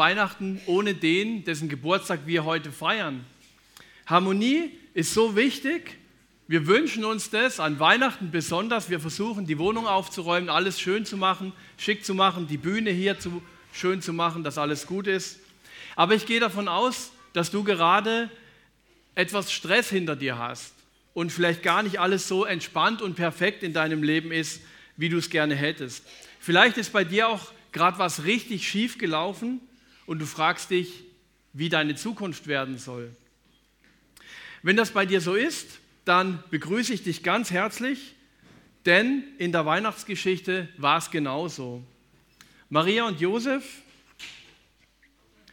Weihnachten ohne den, dessen Geburtstag wir heute feiern. Harmonie ist so wichtig. Wir wünschen uns das an Weihnachten besonders. Wir versuchen, die Wohnung aufzuräumen, alles schön zu machen, schick zu machen, die Bühne hier zu, schön zu machen, dass alles gut ist. Aber ich gehe davon aus, dass du gerade etwas Stress hinter dir hast und vielleicht gar nicht alles so entspannt und perfekt in deinem Leben ist, wie du es gerne hättest. Vielleicht ist bei dir auch gerade was richtig schief gelaufen und du fragst dich, wie deine Zukunft werden soll. Wenn das bei dir so ist, dann begrüße ich dich ganz herzlich, denn in der Weihnachtsgeschichte war es genauso. Maria und Josef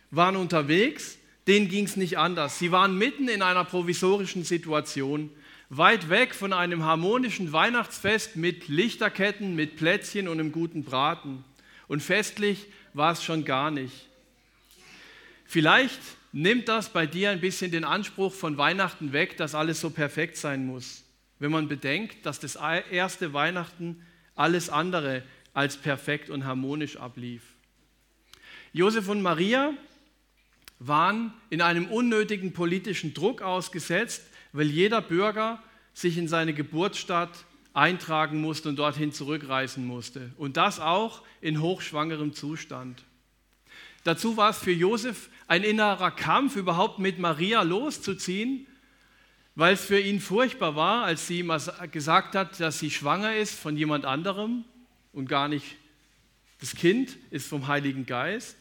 waren unterwegs, denen ging es nicht anders. Sie waren mitten in einer provisorischen Situation, weit weg von einem harmonischen Weihnachtsfest mit Lichterketten, mit Plätzchen und einem guten Braten. Und festlich war es schon gar nicht. Vielleicht nimmt das bei dir ein bisschen den Anspruch von Weihnachten weg, dass alles so perfekt sein muss. Wenn man bedenkt, dass das erste Weihnachten alles andere als perfekt und harmonisch ablief. Josef und Maria waren in einem unnötigen politischen Druck ausgesetzt, weil jeder Bürger sich in seine Geburtsstadt eintragen musste und dorthin zurückreisen musste. Und das auch in hochschwangerem Zustand. Dazu war es für Josef ein innerer Kampf, überhaupt mit Maria loszuziehen, weil es für ihn furchtbar war, als sie ihm gesagt hat, dass sie schwanger ist von jemand anderem und gar nicht das Kind ist vom Heiligen Geist.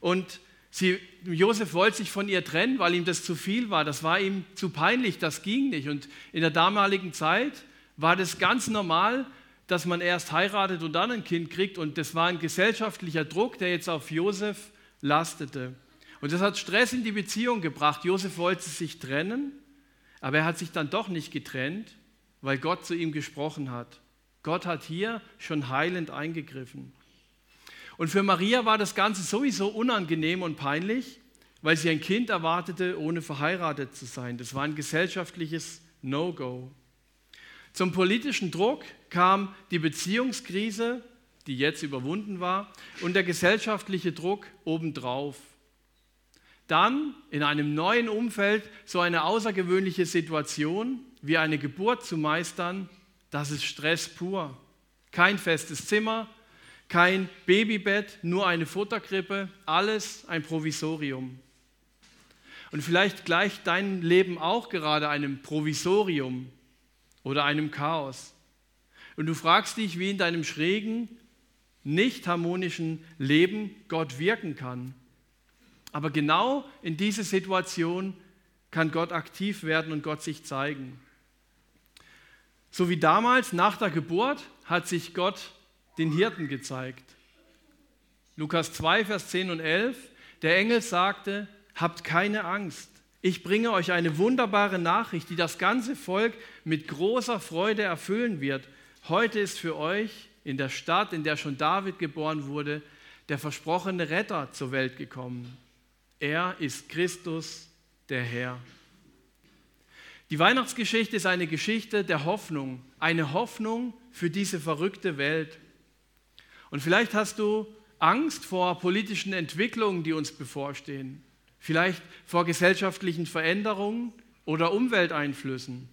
Und sie, Josef wollte sich von ihr trennen, weil ihm das zu viel war. Das war ihm zu peinlich, das ging nicht. Und in der damaligen Zeit war das ganz normal, dass man erst heiratet und dann ein Kind kriegt. Und das war ein gesellschaftlicher Druck, der jetzt auf Josef lastete. Und das hat Stress in die Beziehung gebracht. Josef wollte sich trennen, aber er hat sich dann doch nicht getrennt, weil Gott zu ihm gesprochen hat. Gott hat hier schon heilend eingegriffen. Und für Maria war das Ganze sowieso unangenehm und peinlich, weil sie ein Kind erwartete, ohne verheiratet zu sein. Das war ein gesellschaftliches No-Go. Zum politischen Druck kam die Beziehungskrise, die jetzt überwunden war, und der gesellschaftliche Druck obendrauf. Dann in einem neuen Umfeld so eine außergewöhnliche Situation wie eine Geburt zu meistern, das ist Stress pur. Kein festes Zimmer, kein Babybett, nur eine Futterkrippe, alles ein Provisorium. Und vielleicht gleicht dein Leben auch gerade einem Provisorium oder einem Chaos. Und du fragst dich, wie in deinem schrägen, nicht harmonischen Leben Gott wirken kann. Aber genau in dieser Situation kann Gott aktiv werden und Gott sich zeigen. So wie damals nach der Geburt hat sich Gott den Hirten gezeigt. Lukas 2, Vers 10 und 11, der Engel sagte, habt keine Angst, ich bringe euch eine wunderbare Nachricht, die das ganze Volk mit großer Freude erfüllen wird. Heute ist für euch in der Stadt, in der schon David geboren wurde, der versprochene Retter zur Welt gekommen. Er ist Christus, der Herr. Die Weihnachtsgeschichte ist eine Geschichte der Hoffnung, eine Hoffnung für diese verrückte Welt. Und vielleicht hast du Angst vor politischen Entwicklungen, die uns bevorstehen, vielleicht vor gesellschaftlichen Veränderungen oder Umwelteinflüssen.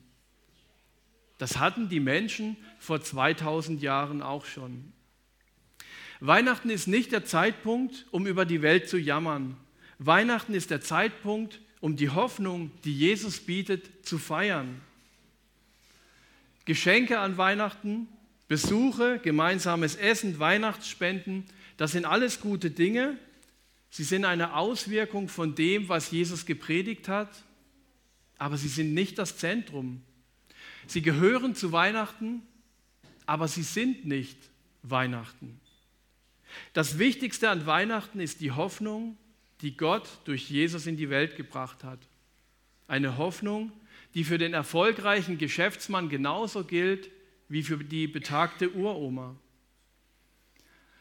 Das hatten die Menschen vor 2000 Jahren auch schon. Weihnachten ist nicht der Zeitpunkt, um über die Welt zu jammern. Weihnachten ist der Zeitpunkt, um die Hoffnung, die Jesus bietet, zu feiern. Geschenke an Weihnachten Besuche, gemeinsames Essen, Weihnachtsspenden, das sind alles gute Dinge. Sie sind eine Auswirkung von dem, was Jesus gepredigt hat, aber sie sind nicht das Zentrum. Sie gehören zu Weihnachten, aber sie sind nicht Weihnachten. Das Wichtigste an Weihnachten ist die Hoffnung, die Gott durch Jesus in die Welt gebracht hat. Eine Hoffnung, die für den erfolgreichen Geschäftsmann genauso gilt wie für die betagte Uroma.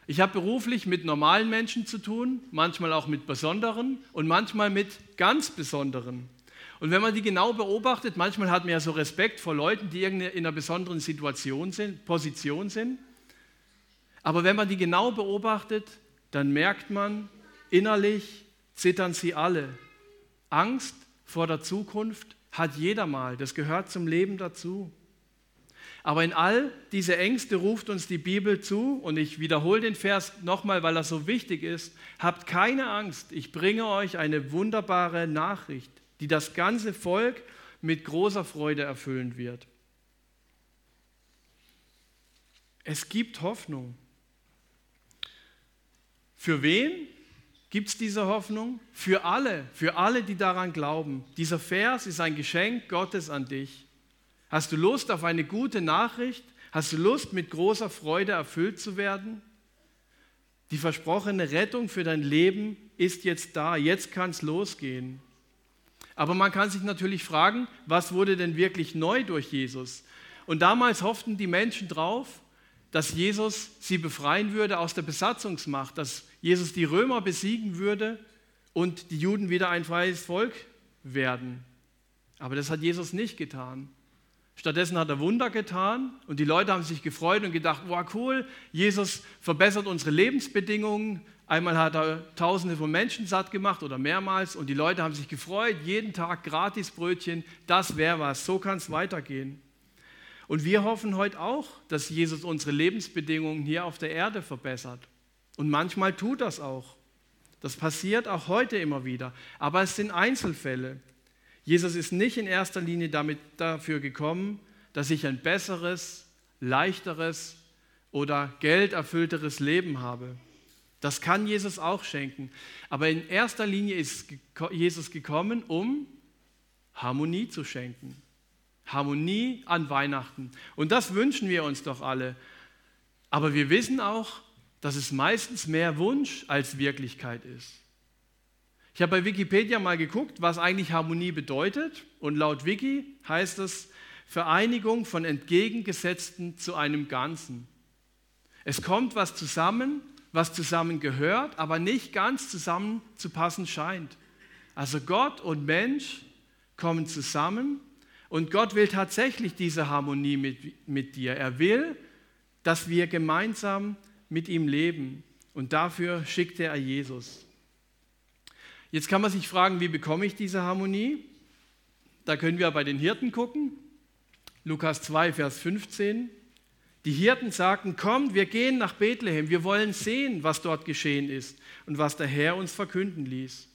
Ich habe beruflich mit normalen Menschen zu tun, manchmal auch mit besonderen und manchmal mit ganz besonderen. Und wenn man die genau beobachtet, manchmal hat man ja so Respekt vor Leuten, die in einer besonderen Situation sind, Position sind. Aber wenn man die genau beobachtet, dann merkt man, innerlich zittern sie alle. Angst vor der Zukunft hat jeder mal, das gehört zum Leben dazu. Aber in all diese Ängste ruft uns die Bibel zu, und ich wiederhole den Vers nochmal, weil er so wichtig ist, habt keine Angst, ich bringe euch eine wunderbare Nachricht, die das ganze Volk mit großer Freude erfüllen wird. Es gibt Hoffnung. Für wen gibt es diese Hoffnung? Für alle, für alle, die daran glauben. Dieser Vers ist ein Geschenk Gottes an dich. Hast du Lust auf eine gute Nachricht? Hast du Lust, mit großer Freude erfüllt zu werden? Die versprochene Rettung für dein Leben ist jetzt da. Jetzt kann es losgehen. Aber man kann sich natürlich fragen, was wurde denn wirklich neu durch Jesus? Und damals hofften die Menschen drauf, dass Jesus sie befreien würde aus der Besatzungsmacht, dass Jesus die Römer besiegen würde und die Juden wieder ein freies Volk werden. Aber das hat Jesus nicht getan. Stattdessen hat er Wunder getan und die Leute haben sich gefreut und gedacht, wow cool, Jesus verbessert unsere Lebensbedingungen. Einmal hat er Tausende von Menschen satt gemacht oder mehrmals und die Leute haben sich gefreut, jeden Tag Gratisbrötchen, das wäre was, so kann es weitergehen. Und wir hoffen heute auch, dass Jesus unsere Lebensbedingungen hier auf der Erde verbessert. Und manchmal tut das auch. Das passiert auch heute immer wieder. Aber es sind Einzelfälle. Jesus ist nicht in erster Linie damit dafür gekommen, dass ich ein besseres, leichteres oder gelderfüllteres Leben habe. Das kann Jesus auch schenken. Aber in erster Linie ist Jesus gekommen, um Harmonie zu schenken. Harmonie an Weihnachten. Und das wünschen wir uns doch alle. Aber wir wissen auch, dass es meistens mehr Wunsch als Wirklichkeit ist. Ich habe bei Wikipedia mal geguckt, was eigentlich Harmonie bedeutet. Und laut Wiki heißt es Vereinigung von Entgegengesetzten zu einem Ganzen. Es kommt was zusammen, was zusammengehört, aber nicht ganz zusammenzupassen scheint. Also Gott und Mensch kommen zusammen und Gott will tatsächlich diese Harmonie mit, mit dir. Er will, dass wir gemeinsam mit ihm leben. Und dafür schickte er Jesus. Jetzt kann man sich fragen, wie bekomme ich diese Harmonie? Da können wir bei den Hirten gucken. Lukas 2, Vers 15. Die Hirten sagten, kommt, wir gehen nach Bethlehem, wir wollen sehen, was dort geschehen ist und was der Herr uns verkünden ließ.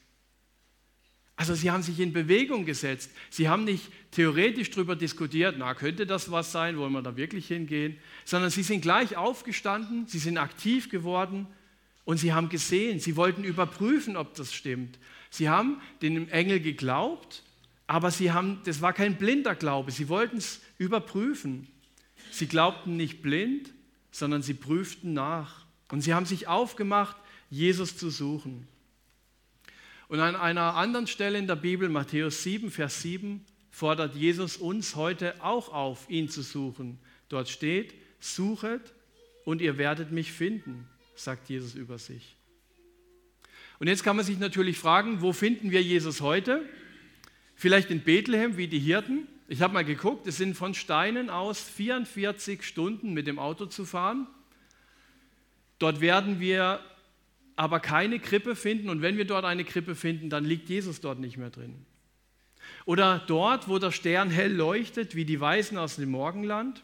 Also sie haben sich in Bewegung gesetzt. Sie haben nicht theoretisch darüber diskutiert, na, könnte das was sein, wollen wir da wirklich hingehen, sondern sie sind gleich aufgestanden, sie sind aktiv geworden und sie haben gesehen, sie wollten überprüfen, ob das stimmt. Sie haben dem Engel geglaubt, aber sie haben, das war kein blinder Glaube, sie wollten es überprüfen. Sie glaubten nicht blind, sondern sie prüften nach. Und sie haben sich aufgemacht, Jesus zu suchen. Und an einer anderen Stelle in der Bibel, Matthäus 7, Vers 7, fordert Jesus uns heute auch auf, ihn zu suchen. Dort steht, suchet und ihr werdet mich finden sagt Jesus über sich. Und jetzt kann man sich natürlich fragen, wo finden wir Jesus heute? Vielleicht in Bethlehem wie die Hirten. Ich habe mal geguckt, es sind von Steinen aus 44 Stunden mit dem Auto zu fahren. Dort werden wir aber keine Krippe finden und wenn wir dort eine Krippe finden, dann liegt Jesus dort nicht mehr drin. Oder dort, wo der Stern hell leuchtet, wie die Weisen aus dem Morgenland.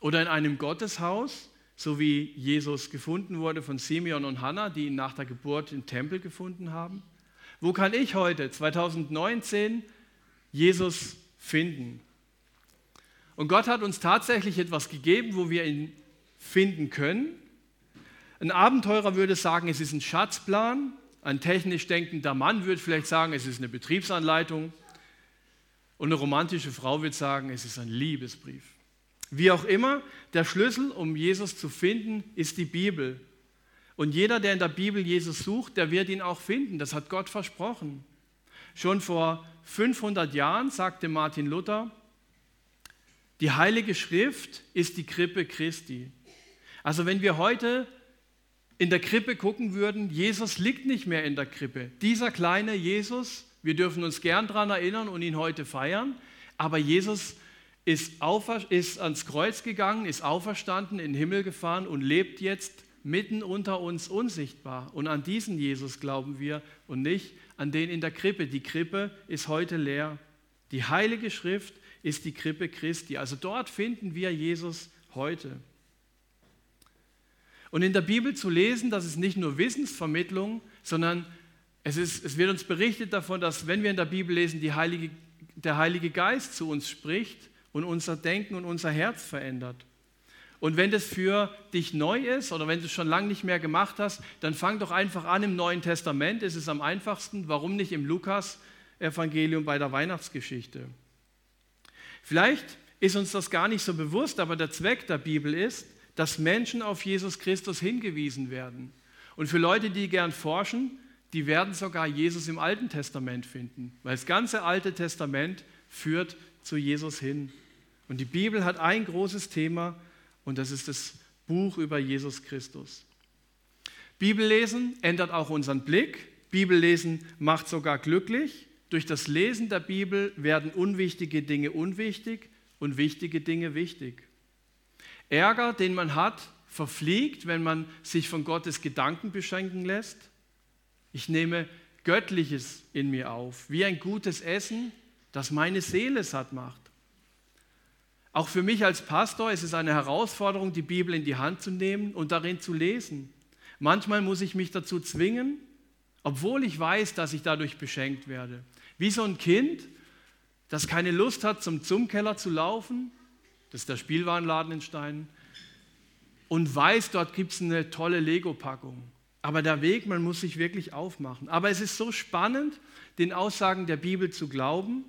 Oder in einem Gotteshaus so wie Jesus gefunden wurde von Simeon und Hannah, die ihn nach der Geburt im Tempel gefunden haben? Wo kann ich heute, 2019, Jesus finden? Und Gott hat uns tatsächlich etwas gegeben, wo wir ihn finden können. Ein Abenteurer würde sagen, es ist ein Schatzplan. Ein technisch denkender Mann würde vielleicht sagen, es ist eine Betriebsanleitung. Und eine romantische Frau würde sagen, es ist ein Liebesbrief. Wie auch immer, der Schlüssel, um Jesus zu finden, ist die Bibel. Und jeder, der in der Bibel Jesus sucht, der wird ihn auch finden. Das hat Gott versprochen. Schon vor 500 Jahren sagte Martin Luther, die Heilige Schrift ist die Krippe Christi. Also wenn wir heute in der Krippe gucken würden, Jesus liegt nicht mehr in der Krippe. Dieser kleine Jesus, wir dürfen uns gern daran erinnern und ihn heute feiern, aber Jesus ist, ist ans Kreuz gegangen, ist auferstanden, in den Himmel gefahren und lebt jetzt mitten unter uns unsichtbar. Und an diesen Jesus glauben wir und nicht an den in der Krippe. Die Krippe ist heute leer. Die Heilige Schrift ist die Krippe Christi. Also dort finden wir Jesus heute. Und in der Bibel zu lesen, das ist nicht nur Wissensvermittlung, sondern es, ist, es wird uns berichtet davon, dass wenn wir in der Bibel lesen, Heilige, der Heilige Geist zu uns spricht und unser Denken und unser Herz verändert. Und wenn das für dich neu ist oder wenn du es schon lange nicht mehr gemacht hast, dann fang doch einfach an im Neuen Testament. Es ist am einfachsten. Warum nicht im Lukas-Evangelium bei der Weihnachtsgeschichte? Vielleicht ist uns das gar nicht so bewusst, aber der Zweck der Bibel ist, dass Menschen auf Jesus Christus hingewiesen werden. Und für Leute, die gern forschen, die werden sogar Jesus im Alten Testament finden, weil das ganze Alte Testament führt zu Jesus hin. Und die Bibel hat ein großes Thema, und das ist das Buch über Jesus Christus. Bibellesen ändert auch unseren Blick. Bibellesen macht sogar glücklich. Durch das Lesen der Bibel werden unwichtige Dinge unwichtig und wichtige Dinge wichtig. Ärger, den man hat, verfliegt, wenn man sich von Gottes Gedanken beschenken lässt. Ich nehme Göttliches in mir auf, wie ein gutes Essen, das meine Seele satt macht. Auch für mich als Pastor ist es eine Herausforderung, die Bibel in die Hand zu nehmen und darin zu lesen. Manchmal muss ich mich dazu zwingen, obwohl ich weiß, dass ich dadurch beschenkt werde. Wie so ein Kind, das keine Lust hat, zum Zumkeller zu laufen, das ist der Spielwarenladen in Steinen, und weiß, dort gibt es eine tolle Lego-Packung. Aber der Weg, man muss sich wirklich aufmachen. Aber es ist so spannend, den Aussagen der Bibel zu glauben,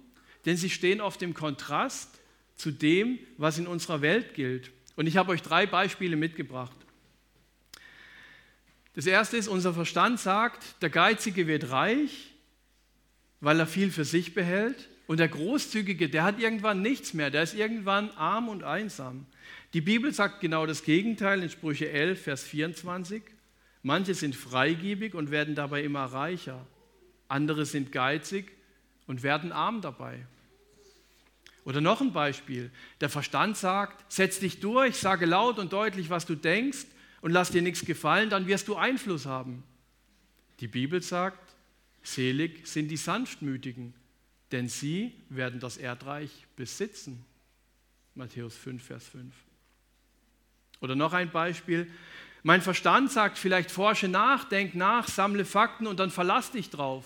denn sie stehen oft im Kontrast zu dem, was in unserer Welt gilt. Und ich habe euch drei Beispiele mitgebracht. Das erste ist, unser Verstand sagt, der Geizige wird reich, weil er viel für sich behält. Und der Großzügige, der hat irgendwann nichts mehr, der ist irgendwann arm und einsam. Die Bibel sagt genau das Gegenteil in Sprüche 11, Vers 24. Manche sind freigebig und werden dabei immer reicher. Andere sind geizig und werden arm dabei. Oder noch ein Beispiel. Der Verstand sagt, setz dich durch, sage laut und deutlich, was du denkst und lass dir nichts gefallen, dann wirst du Einfluss haben. Die Bibel sagt, selig sind die Sanftmütigen, denn sie werden das Erdreich besitzen. Matthäus 5, Vers 5. Oder noch ein Beispiel. Mein Verstand sagt vielleicht, forsche nach, denk nach, sammle Fakten und dann verlass dich drauf.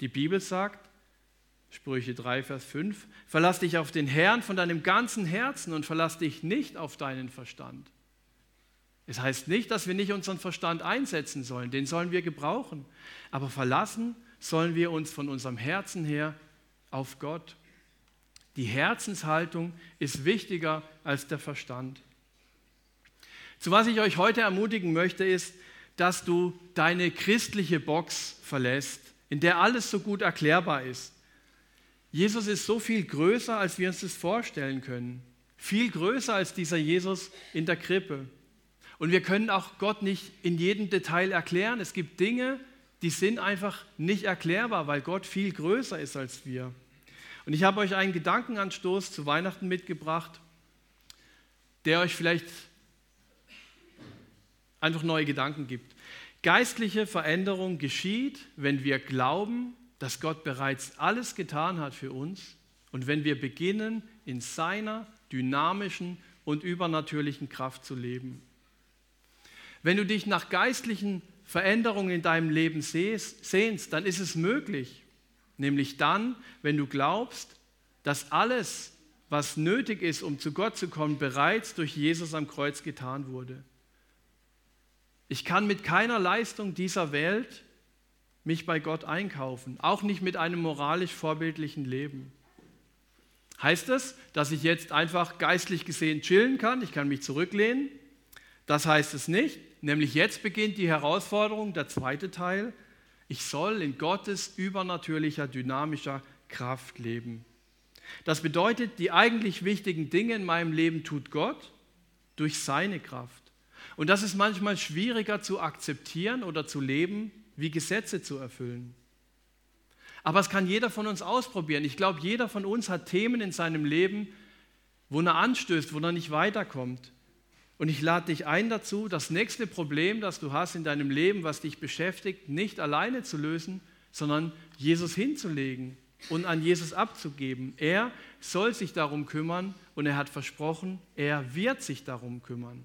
Die Bibel sagt, Sprüche 3, Vers 5. Verlass dich auf den Herrn von deinem ganzen Herzen und verlass dich nicht auf deinen Verstand. Es heißt nicht, dass wir nicht unseren Verstand einsetzen sollen, den sollen wir gebrauchen. Aber verlassen sollen wir uns von unserem Herzen her auf Gott. Die Herzenshaltung ist wichtiger als der Verstand. Zu was ich euch heute ermutigen möchte, ist, dass du deine christliche Box verlässt, in der alles so gut erklärbar ist. Jesus ist so viel größer, als wir uns das vorstellen können. Viel größer als dieser Jesus in der Krippe. Und wir können auch Gott nicht in jedem Detail erklären. Es gibt Dinge, die sind einfach nicht erklärbar, weil Gott viel größer ist als wir. Und ich habe euch einen Gedankenanstoß zu Weihnachten mitgebracht, der euch vielleicht einfach neue Gedanken gibt. Geistliche Veränderung geschieht, wenn wir glauben, dass Gott bereits alles getan hat für uns und wenn wir beginnen, in seiner dynamischen und übernatürlichen Kraft zu leben. Wenn du dich nach geistlichen Veränderungen in deinem Leben sehnst, dann ist es möglich, nämlich dann, wenn du glaubst, dass alles, was nötig ist, um zu Gott zu kommen, bereits durch Jesus am Kreuz getan wurde. Ich kann mit keiner Leistung dieser Welt mich bei Gott einkaufen, auch nicht mit einem moralisch vorbildlichen Leben. Heißt das, dass ich jetzt einfach geistlich gesehen chillen kann, ich kann mich zurücklehnen? Das heißt es nicht, nämlich jetzt beginnt die Herausforderung, der zweite Teil. Ich soll in Gottes übernatürlicher, dynamischer Kraft leben. Das bedeutet, die eigentlich wichtigen Dinge in meinem Leben tut Gott durch seine Kraft. Und das ist manchmal schwieriger zu akzeptieren oder zu leben, wie Gesetze zu erfüllen. Aber es kann jeder von uns ausprobieren. Ich glaube, jeder von uns hat Themen in seinem Leben, wo er anstößt, wo er nicht weiterkommt. Und ich lade dich ein dazu, das nächste Problem, das du hast in deinem Leben, was dich beschäftigt, nicht alleine zu lösen, sondern Jesus hinzulegen und an Jesus abzugeben. Er soll sich darum kümmern und er hat versprochen, er wird sich darum kümmern.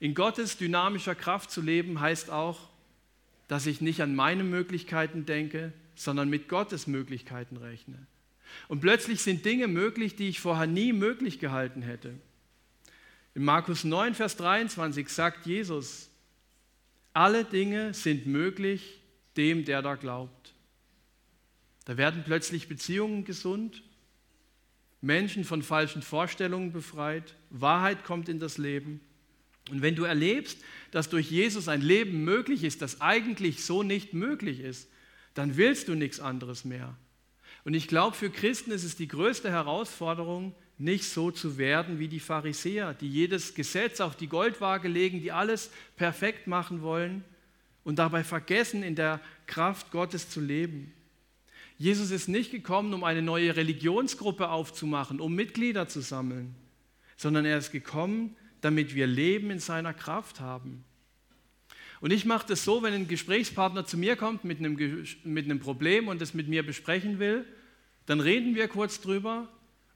In Gottes dynamischer Kraft zu leben heißt auch, dass ich nicht an meine Möglichkeiten denke, sondern mit Gottes Möglichkeiten rechne. Und plötzlich sind Dinge möglich, die ich vorher nie möglich gehalten hätte. In Markus 9, Vers 23 sagt Jesus, alle Dinge sind möglich dem, der da glaubt. Da werden plötzlich Beziehungen gesund, Menschen von falschen Vorstellungen befreit, Wahrheit kommt in das Leben. Und wenn du erlebst, dass durch Jesus ein Leben möglich ist, das eigentlich so nicht möglich ist, dann willst du nichts anderes mehr. Und ich glaube, für Christen ist es die größte Herausforderung, nicht so zu werden wie die Pharisäer, die jedes Gesetz auf die Goldwaage legen, die alles perfekt machen wollen und dabei vergessen, in der Kraft Gottes zu leben. Jesus ist nicht gekommen, um eine neue Religionsgruppe aufzumachen, um Mitglieder zu sammeln, sondern er ist gekommen, damit wir Leben in seiner Kraft haben. Und ich mache das so, wenn ein Gesprächspartner zu mir kommt mit einem, mit einem Problem und es mit mir besprechen will, dann reden wir kurz drüber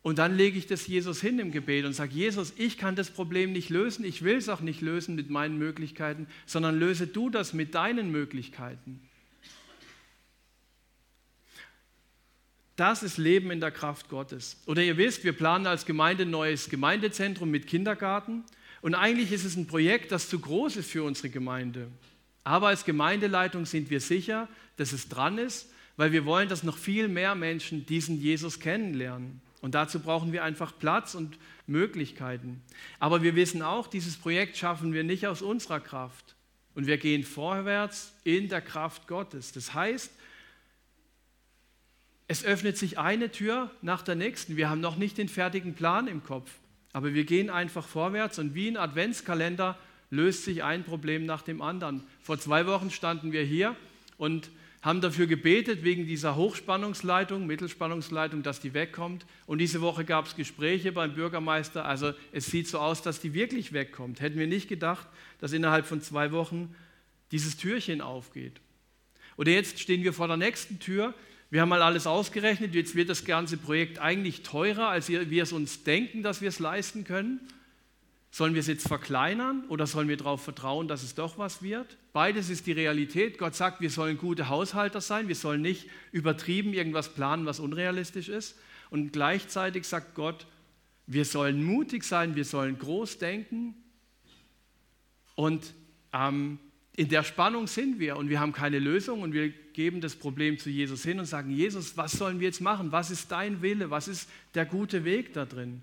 und dann lege ich das Jesus hin im Gebet und sage, Jesus, ich kann das Problem nicht lösen, ich will es auch nicht lösen mit meinen Möglichkeiten, sondern löse du das mit deinen Möglichkeiten. Das ist Leben in der Kraft Gottes. Oder ihr wisst, wir planen als Gemeinde ein neues Gemeindezentrum mit Kindergarten. Und eigentlich ist es ein Projekt, das zu groß ist für unsere Gemeinde. Aber als Gemeindeleitung sind wir sicher, dass es dran ist, weil wir wollen, dass noch viel mehr Menschen diesen Jesus kennenlernen. Und dazu brauchen wir einfach Platz und Möglichkeiten. Aber wir wissen auch, dieses Projekt schaffen wir nicht aus unserer Kraft. Und wir gehen vorwärts in der Kraft Gottes. Das heißt, es öffnet sich eine Tür nach der nächsten. Wir haben noch nicht den fertigen Plan im Kopf, aber wir gehen einfach vorwärts und wie ein Adventskalender löst sich ein Problem nach dem anderen. Vor zwei Wochen standen wir hier und haben dafür gebetet wegen dieser Hochspannungsleitung, Mittelspannungsleitung, dass die wegkommt. Und diese Woche gab es Gespräche beim Bürgermeister. Also es sieht so aus, dass die wirklich wegkommt. Hätten wir nicht gedacht, dass innerhalb von zwei Wochen dieses Türchen aufgeht. Oder jetzt stehen wir vor der nächsten Tür. Wir haben mal alles ausgerechnet, jetzt wird das ganze Projekt eigentlich teurer, als wir es uns denken, dass wir es leisten können. Sollen wir es jetzt verkleinern oder sollen wir darauf vertrauen, dass es doch was wird? Beides ist die Realität. Gott sagt, wir sollen gute Haushalter sein, wir sollen nicht übertrieben irgendwas planen, was unrealistisch ist. Und gleichzeitig sagt Gott, wir sollen mutig sein, wir sollen groß denken. Und ähm, in der Spannung sind wir und wir haben keine Lösung und wir geben das Problem zu Jesus hin und sagen, Jesus, was sollen wir jetzt machen? Was ist dein Wille? Was ist der gute Weg da drin?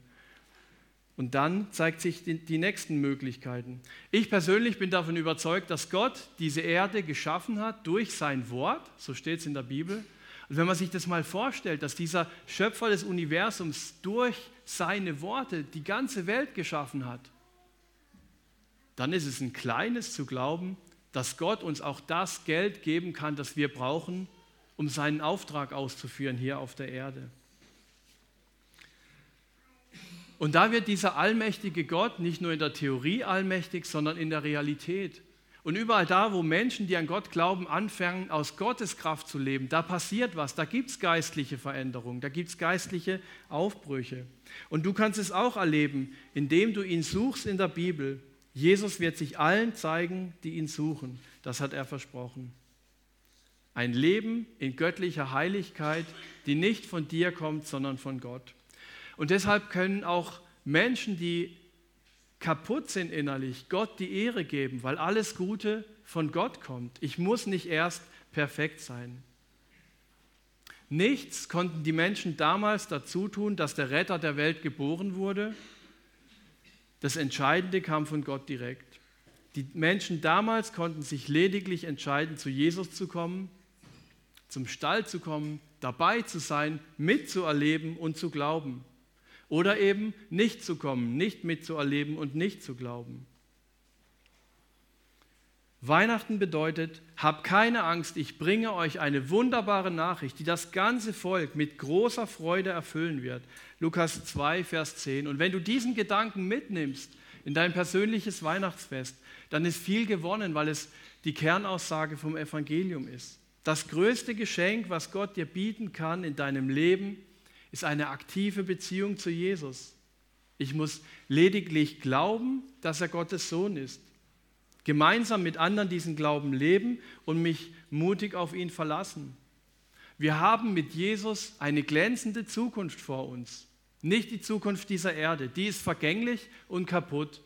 Und dann zeigt sich die, die, nächsten Möglichkeiten. Ich persönlich bin davon überzeugt, dass Gott diese Erde geschaffen hat durch sein Wort, so steht es in der Bibel. Und wenn man sich das mal vorstellt, dass dieser Schöpfer des Universums durch seine Worte die ganze Welt geschaffen hat, dann ist es ein kleines zu glauben, dass Gott uns auch das Geld geben kann, das wir brauchen, um seinen Auftrag auszuführen hier auf der Erde. Und da wird dieser allmächtige Gott nicht nur in der Theorie allmächtig, sondern in der Realität. Und überall da, wo Menschen, die an Gott glauben, anfangen, aus Gottes Kraft zu leben, da passiert was, da gibt es geistliche Veränderungen, da gibt es geistliche Aufbrüche. Und du kannst es auch erleben, indem du ihn suchst in der Bibel. Jesus wird sich allen zeigen, die ihn suchen. Das hat er versprochen. Ein Leben in göttlicher Heiligkeit, die nicht von dir kommt, sondern von Gott. Und deshalb können auch Menschen, die kaputt sind innerlich, Gott die Ehre geben, weil alles Gute von Gott kommt. Ich muss nicht erst perfekt sein. Nichts konnten die Menschen damals dazu tun, dass der Retter der Welt geboren wurde das Entscheidende kam von Gott direkt. Die Menschen damals konnten sich lediglich entscheiden, zu Jesus zu kommen, zum Stall zu kommen, dabei zu sein, mitzuerleben und zu glauben. Oder eben nicht zu kommen, nicht mitzuerleben und nicht zu glauben. Weihnachten bedeutet, habt keine Angst, ich bringe euch eine wunderbare Nachricht, die das ganze Volk mit großer Freude erfüllen wird. Lukas 2, Vers 10. Und wenn du diesen Gedanken mitnimmst in dein persönliches Weihnachtsfest, dann ist viel gewonnen, weil es die Kernaussage vom Evangelium ist. Das größte Geschenk, was Gott dir bieten kann in deinem Leben, ist eine aktive Beziehung zu Jesus. Ich muss lediglich glauben, dass er Gottes Sohn ist. Gemeinsam mit anderen diesen Glauben leben und mich mutig auf ihn verlassen. Wir haben mit Jesus eine glänzende Zukunft vor uns. Nicht die Zukunft dieser Erde, die ist vergänglich und kaputt.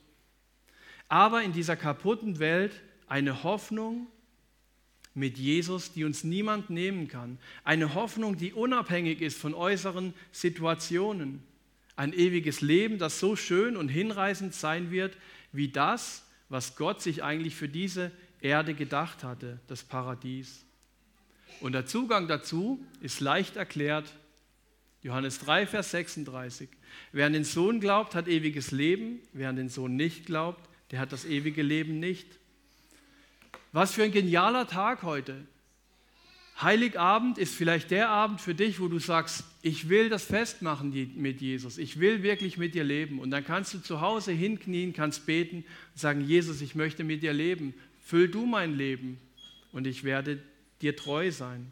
Aber in dieser kaputten Welt eine Hoffnung mit Jesus, die uns niemand nehmen kann. Eine Hoffnung, die unabhängig ist von äußeren Situationen. Ein ewiges Leben, das so schön und hinreißend sein wird, wie das, was Gott sich eigentlich für diese Erde gedacht hatte, das Paradies. Und der Zugang dazu ist leicht erklärt. Johannes 3, Vers 36. Wer an den Sohn glaubt, hat ewiges Leben. Wer an den Sohn nicht glaubt, der hat das ewige Leben nicht. Was für ein genialer Tag heute. Heiligabend ist vielleicht der Abend für dich, wo du sagst, ich will das festmachen mit Jesus. Ich will wirklich mit dir leben. Und dann kannst du zu Hause hinknien, kannst beten und sagen, Jesus, ich möchte mit dir leben. Füll du mein Leben und ich werde dir treu sein.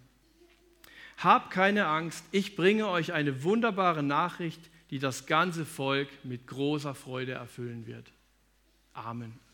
Hab keine Angst, ich bringe euch eine wunderbare Nachricht, die das ganze Volk mit großer Freude erfüllen wird. Amen.